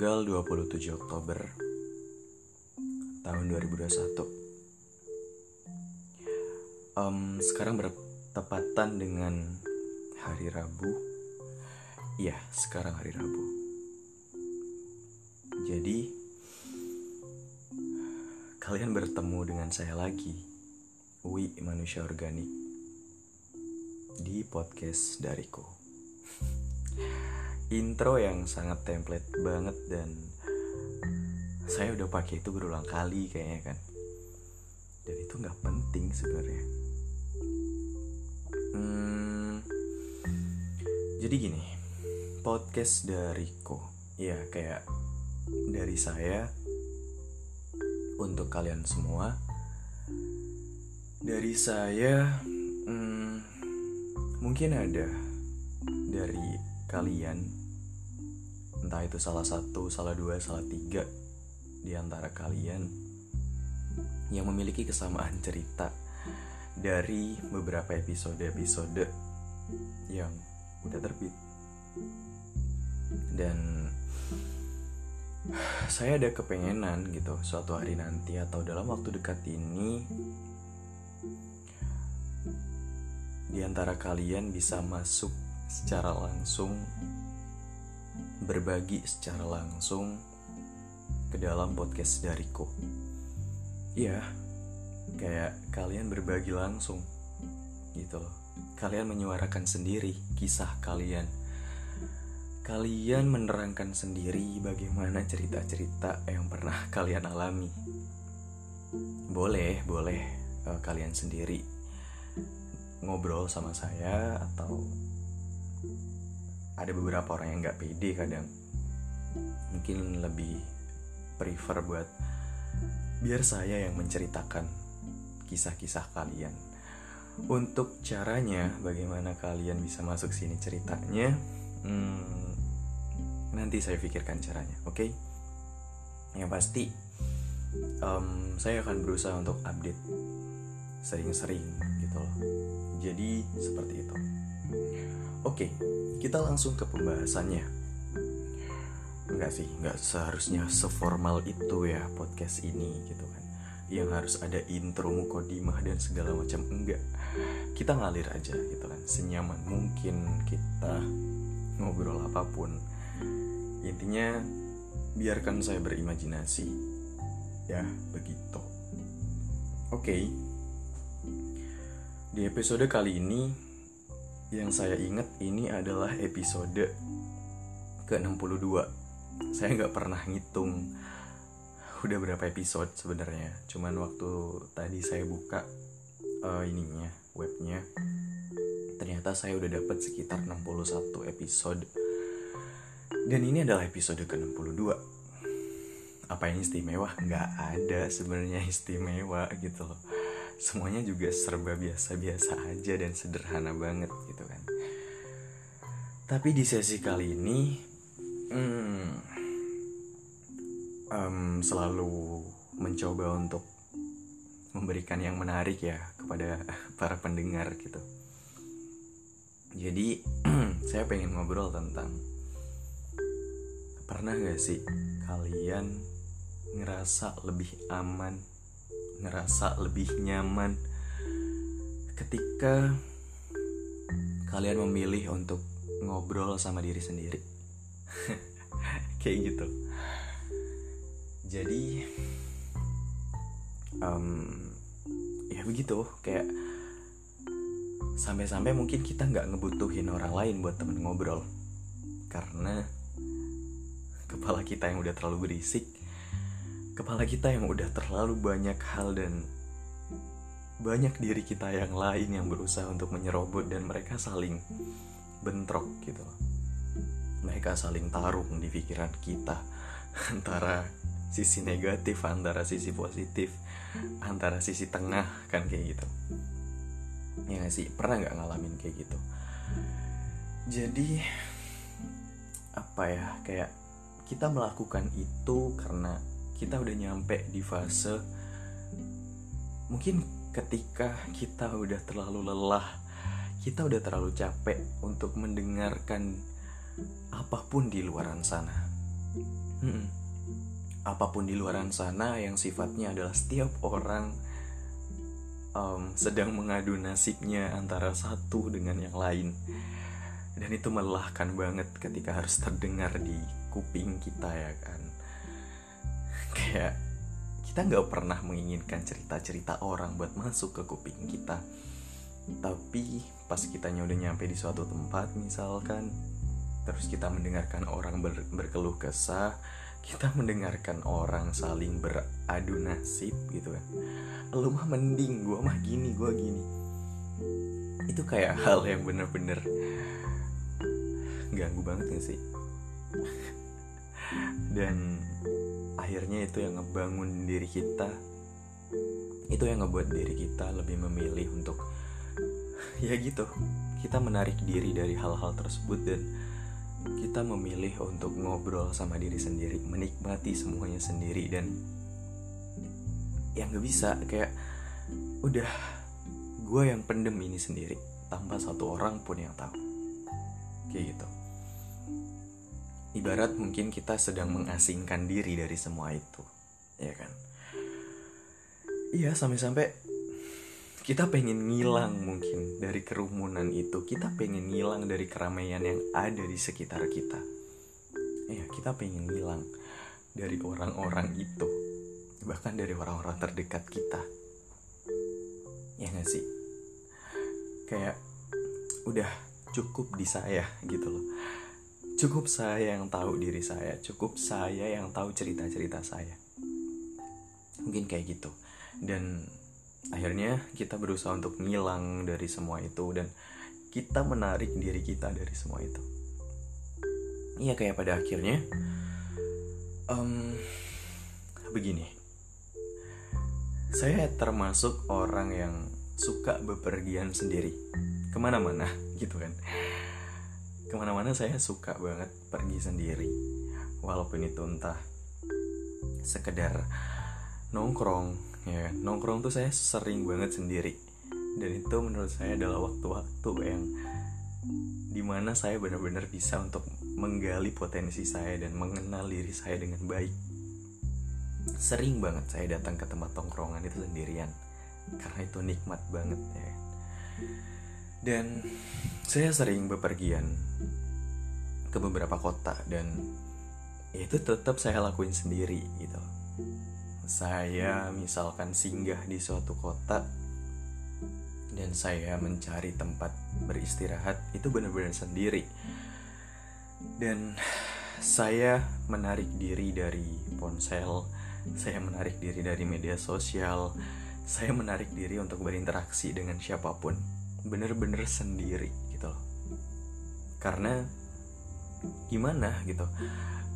tanggal 27 Oktober tahun 2021. Um, sekarang bertepatan dengan hari Rabu. Iya, sekarang hari Rabu. Jadi kalian bertemu dengan saya lagi, Wi Manusia Organik di podcast dariku. Intro yang sangat template banget dan saya udah pakai itu berulang kali kayaknya kan. Dan itu nggak penting sebenarnya. Hmm, jadi gini, podcast dariku, ya kayak dari saya untuk kalian semua. Dari saya, hmm, mungkin ada dari kalian entah itu salah satu, salah dua, salah tiga di antara kalian yang memiliki kesamaan cerita dari beberapa episode-episode yang udah terbit. Dan saya ada kepengenan gitu suatu hari nanti atau dalam waktu dekat ini di antara kalian bisa masuk secara langsung berbagi secara langsung ke dalam podcast dariku. Iya, kayak kalian berbagi langsung gitu loh. Kalian menyuarakan sendiri kisah kalian. Kalian menerangkan sendiri bagaimana cerita-cerita yang pernah kalian alami. Boleh, boleh uh, kalian sendiri ngobrol sama saya atau ada beberapa orang yang nggak pede kadang. Mungkin lebih prefer buat biar saya yang menceritakan kisah-kisah kalian. Untuk caranya bagaimana kalian bisa masuk sini ceritanya hmm, nanti saya pikirkan caranya oke? Okay? yang pasti um, saya akan berusaha untuk update sering-sering gitu loh. Jadi seperti itu Oke, kita langsung ke pembahasannya. Enggak sih, enggak seharusnya seformal itu ya podcast ini gitu kan. Yang harus ada intro, mukodimah dan segala macam enggak. Kita ngalir aja gitu kan, senyaman mungkin kita ngobrol apa pun. Intinya biarkan saya berimajinasi. Ya, begitu. Oke. Di episode kali ini yang saya ingat ini adalah episode ke-62. Saya nggak pernah ngitung udah berapa episode sebenarnya. Cuman waktu tadi saya buka uh, ininya, webnya Ternyata saya udah dapat sekitar 61 episode. Dan ini adalah episode ke-62. Apa yang istimewa? Nggak ada sebenarnya istimewa gitu loh semuanya juga serba biasa-biasa aja dan sederhana banget gitu kan. Tapi di sesi kali ini hmm, um, selalu mencoba untuk memberikan yang menarik ya kepada para pendengar gitu. Jadi saya pengen ngobrol tentang pernah gak sih kalian ngerasa lebih aman ngerasa lebih nyaman ketika kalian memilih untuk ngobrol sama diri sendiri. Kayak gitu. Jadi um, ya begitu. Kayak sampai-sampai mungkin kita nggak ngebutuhin orang lain buat temen ngobrol. Karena kepala kita yang udah terlalu berisik kepala kita yang udah terlalu banyak hal dan banyak diri kita yang lain yang berusaha untuk menyerobot dan mereka saling bentrok gitu mereka saling tarung di pikiran kita antara sisi negatif antara sisi positif antara sisi tengah kan kayak gitu. Ya gak sih? Pernah nggak ngalamin kayak gitu? Jadi apa ya kayak kita melakukan itu karena kita udah nyampe di fase mungkin ketika kita udah terlalu lelah kita udah terlalu capek untuk mendengarkan apa pun di luaran sana. Mm-mm. apa pun di luar sana yang sifatnya adalah setiap orang um, sedang mengadu nasibnya antara satu dengan yang lain. Dan itu melelahkan banget ketika harus terdengar di kuping kita ya kan kayak kita nggak pernah menginginkan cerita-cerita orang buat masuk ke kuping kita. Tapi pas kitanya udah nyampe di suatu tempat misalkan terus kita mendengarkan orang ber berkeluh kesah kita mendengarkan orang saling beradu nasib gitu kan. Lu mah mending gue mah gini gue gini. Itu kayak hal yang bener-bener ganggu banget gak sih? Dan akhirnya itu yang ngebangun diri kita. Itu yang ngebuat diri kita lebih memilih untuk ya gitu. Kita menarik diri dari hal-hal tersebut dan kita memilih untuk ngobrol sama diri sendiri, menikmati semuanya sendiri dan yang gak bisa. Kayak udah gue yang pendem ini sendiri tanpa satu orang pun yang tahu. Kayak gitu ibarat mungkin kita sedang mengasingkan diri dari semua itu ya kan? Iya sampai-sampai kita pengen ngilang mungkin dari kerumunan itu. Kita pengen ngilang dari keramaian yang ada di sekitar kita. Ya kita pengen ngilang dari orang-orang itu. Bahkan dari orang-orang terdekat kita. Ya gak sih? Kayak udah cukup di saya gitu loh cukup saya yang tahu diri saya cukup saya yang tahu cerita-cerita saya. Mungkin kayak gitu. Dan akhirnya kita berusaha untuk ngilang dari semua itu dan kita menarik diri kita dari semua itu. Iya kayak pada akhirnya um, begini. Saya termasuk orang yang suka bepergian sendiri. Ke mana-mana gitu kan ke mana-mana saya suka banget pergi sendiri. Walaupun itu entah sekedar nongkrong ya nongkrong tuh saya sering banget sendiri. Dan itu menurut saya adalah waktu-waktu yang di mana saya benar-benar bisa untuk menggali potensi saya dan mengenal diri saya dengan baik. Sering banget saya datang ke tempat tongkrongan itu sendirian. Karena itu nikmat banget ya dan saya sering bepergian ke beberapa kota dan itu tetap saya lakuin sendiri gitu. Saya misalkan singgah di suatu kota dan saya mencari tempat beristirahat itu benar-benar sendiri. Dan saya menarik diri dari ponsel saya menarik diri dari media sosial saya menarik diri untuk berinteraksi dengan siapa pun bener-bener sendiri gitu loh. Karena gimana gitu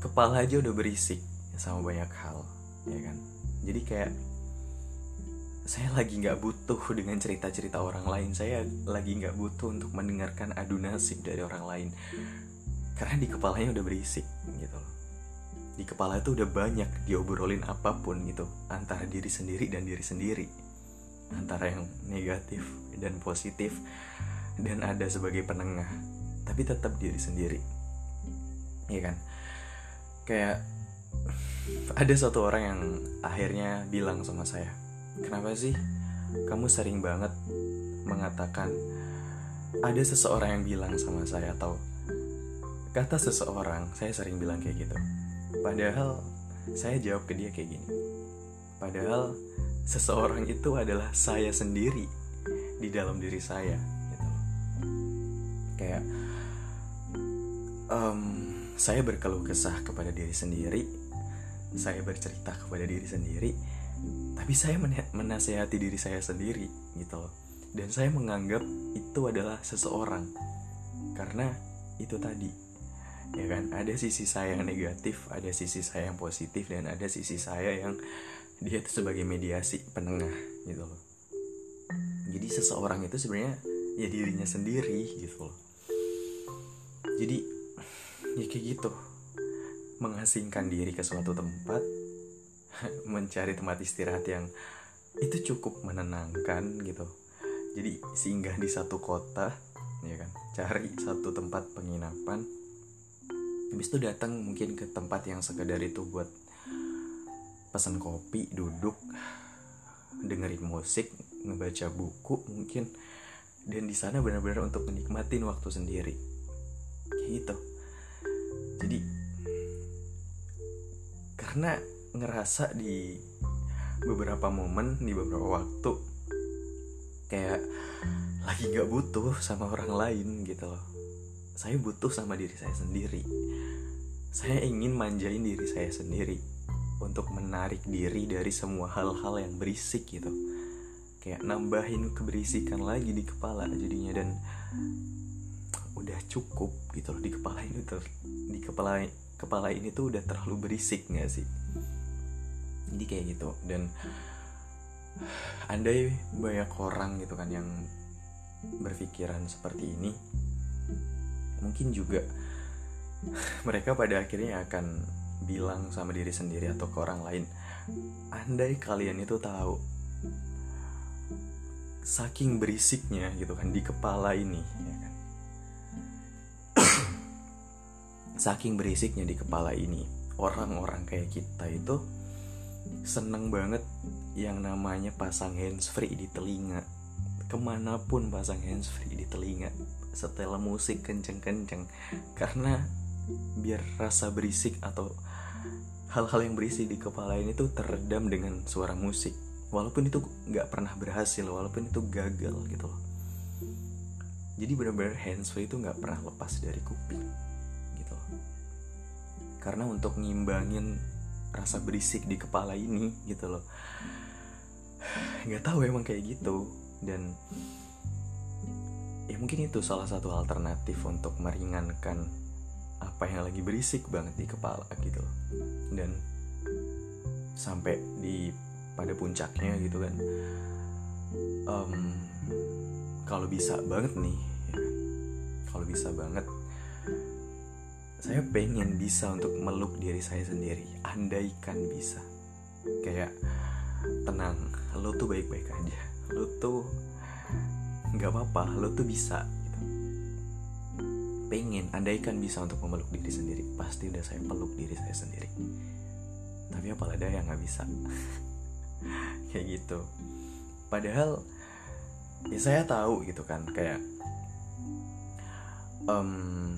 kepala aja udah berisik sama banyak hal ya kan? Jadi kayak saya lagi nggak butuh dengan cerita-cerita orang lain saya lagi nggak butuh untuk mendengarkan adu nasib dari orang lain. Karena di kepalanya udah berisik gitu loh. Di kepala itu udah banyak diobrolin apa pun gitu antara diri sendiri dan diri sendiri antara yang negatif dan positif dan ada sebagai penengah tapi tetap diri sendiri ya kan kayak ada satu orang yang akhirnya bilang sama saya, "Kenapa sih kamu sering banget mengatakan ada seseorang yang bilang sama saya atau kata seseorang, saya sering bilang kayak gitu." Padahal saya jawab ke dia kayak gini. Padahal seseorang itu adalah saya sendiri di dalam diri saya gitu. Kayak um, saya berkeluh kesah kepada diri sendiri saya bercerita kepada diri sendiri tapi saya menasehati diri saya sendiri gitu loh dan saya menganggap itu adalah seseorang karena itu tadi ya kan ada sisi saya yang negatif ada sisi saya yang positif dan ada sisi saya yang dia itu sebagai mediasi penengah gitu loh. Jadi seseorang itu sebenarnya ya dirinya sendiri gitu loh. Jadi ya kayak gitu. Mengasingkan diri ke suatu tempat mencari tempat istirahat yang itu cukup menenangkan gitu. Jadi singgah di satu kota ya kan cari satu tempat penginapan habis itu datang mungkin ke tempat yang sekedar itu buat pesan kopi duduk dengerin musik ngebaca buku mungkin. Dan di sana benar-benar untuk menikmatin waktu sendiri. Kayak gitu. Jadi karena ngerasa di beberapa momen di beberapa waktu kayak lagi gak butuh sama orang lain gitu loh. Saya butuh sama diri saya sendiri. Saya ingin manjain diri saya sendiri untuk menarik diri dari semua hal-hal yang berisik gitu. Kayak nambahin keberisikan lagi di kepala jadinya dan udah cukup gitu loh di kepala ini ter di kepala kepala ini tuh udah terlalu berisik gak sih? Jadi kayak gitu dan andai banyak orang gitu kan yang berpikiran seperti ini mungkin juga mereka pada akhirnya akan bilang sama diri sendiri atau ke orang lain andai kalian itu tahu saking berisiknya gitu kan di kepala ini ya kan? Saking berisiknya di kepala ini orang-orang kayak kita itu seneng banget yang namanya pasang handsfree di telinga. Ke mana pun pasang handsfree di telinga setelah musik kenceng-kenceng. Karena biar rasa berisik atau hal-hal yang berisik di kepala ini tuh teredam dengan suara musik. Walaupun itu nggak pernah berhasil walaupun itu gagal gitu loh. Jadi benar-benar handsfree itu nggak pernah lepas dari kuping gitu loh. Karena untuk ngimbangin rasa berisik di kepala ini gitu loh. Nggak tahu emang kayak gitu. Dan ya mungkin itu salah satu alternatif untuk meringankan apa yang lagi berisik banget di kepala gitu loh. Dan sampai di pada puncaknya gitu kan. Um, kalau bisa banget nih ya, kalau bisa banget saya pengen bisa untuk meluk diri saya sendiri. Andaikan bisa. Kayak tenang lo tuh baik-baik aja. Lo tuh nggak apa-apa lo tuh bisa pengen andaikan bisa untuk memeluk diri sendiri pasti udah saya peluk diri saya sendiri. Tapi apalah ada yang nggak bisa? Kayak gitu. Padahal ya saya tahu gitu kan kayak um,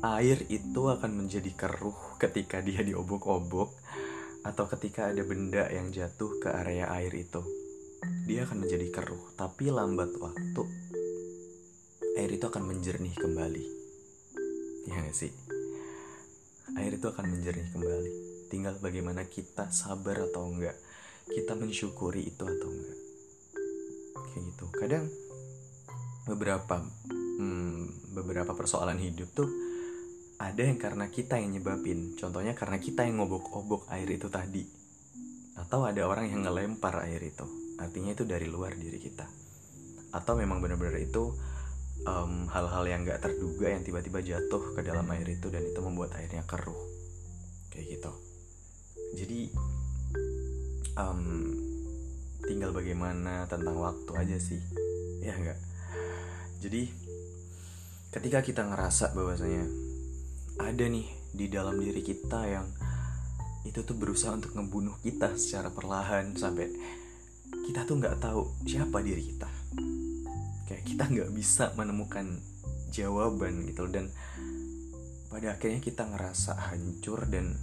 air itu akan menjadi keruh ketika dia diobok-obok atau ketika ada benda yang jatuh ke area air itu. Dia akan menjadi keruh tapi lambat waktu air itu akan menjernih kembali. Ya gak sih? Air itu akan menjernih kembali. Tinggal bagaimana kita sabar atau enggak. Kita mensyukuri itu atau enggak. Kayak gitu. Kadang beberapa hmm, beberapa persoalan hidup tuh ada yang karena kita yang nyebabin. Contohnya karena kita yang ngobok-obok air itu tadi. Atau ada orang yang ngelempar air itu. Artinya itu dari luar diri kita. Atau memang benar-benar itu hal hal-hal yang gak terduga yang tiba-tiba jatuh ke dalam air itu dan itu membuat airnya keruh. Kayak gitu. Jadi um, tinggal bagaimana tentang waktu aja sih. Ya enggak jadi ketika kita ngerasa bahwasanya ada nih di dalam diri kita yang itu tuh berusaha untuk ngebunuh kita secara perlahan sampai kita tuh nggak tahu siapa diri kita kita nggak bisa menemukan jawaban gitu dan pada akhirnya kita ngerasa hancur dan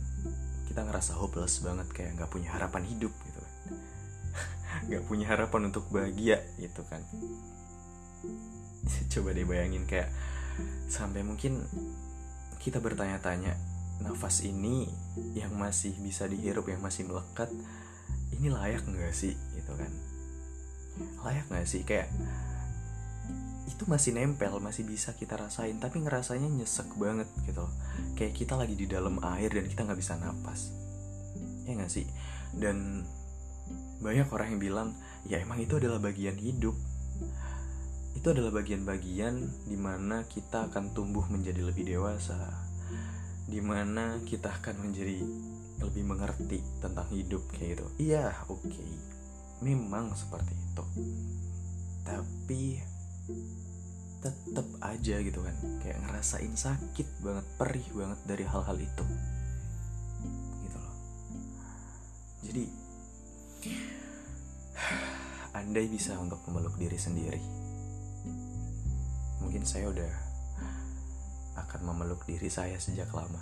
kita ngerasa hopeless banget kayak nggak punya harapan hidup gitu. Kan nggak punya harapan untuk bahagia gitu kan. Coba deh bayangin kayak sampai mungkin kita bertanya-tanya nafas ini yang masih bisa dihirup yang masih melekat ini layak nggak sih? Gitu kan. Layak nggak sih? Kayak itu masih nempel masih bisa kita rasain tapi ngerasanya nyesek banget gitu loh. Kayak kita lagi di dalam air dan kita nggak bisa napas. Ya nggak sih? Dan banyak orang yang bilang ya emang itu adalah bagian hidup. Itu adalah bagian-bagian di mana kita akan tumbuh menjadi lebih dewasa di mana kita akan menjadi lebih mengerti tentang hidup kayak gitu. Iya oke. Okay. memang seperti itu. Tapi tetep aja gitu kan. Kayak ngerasain sakit banget perih banget dari hal-hal itu. Gitu loh. Jadi andai bisa untuk memeluk diri sendiri mungkin saya udah akan memeluk diri saya sejak lama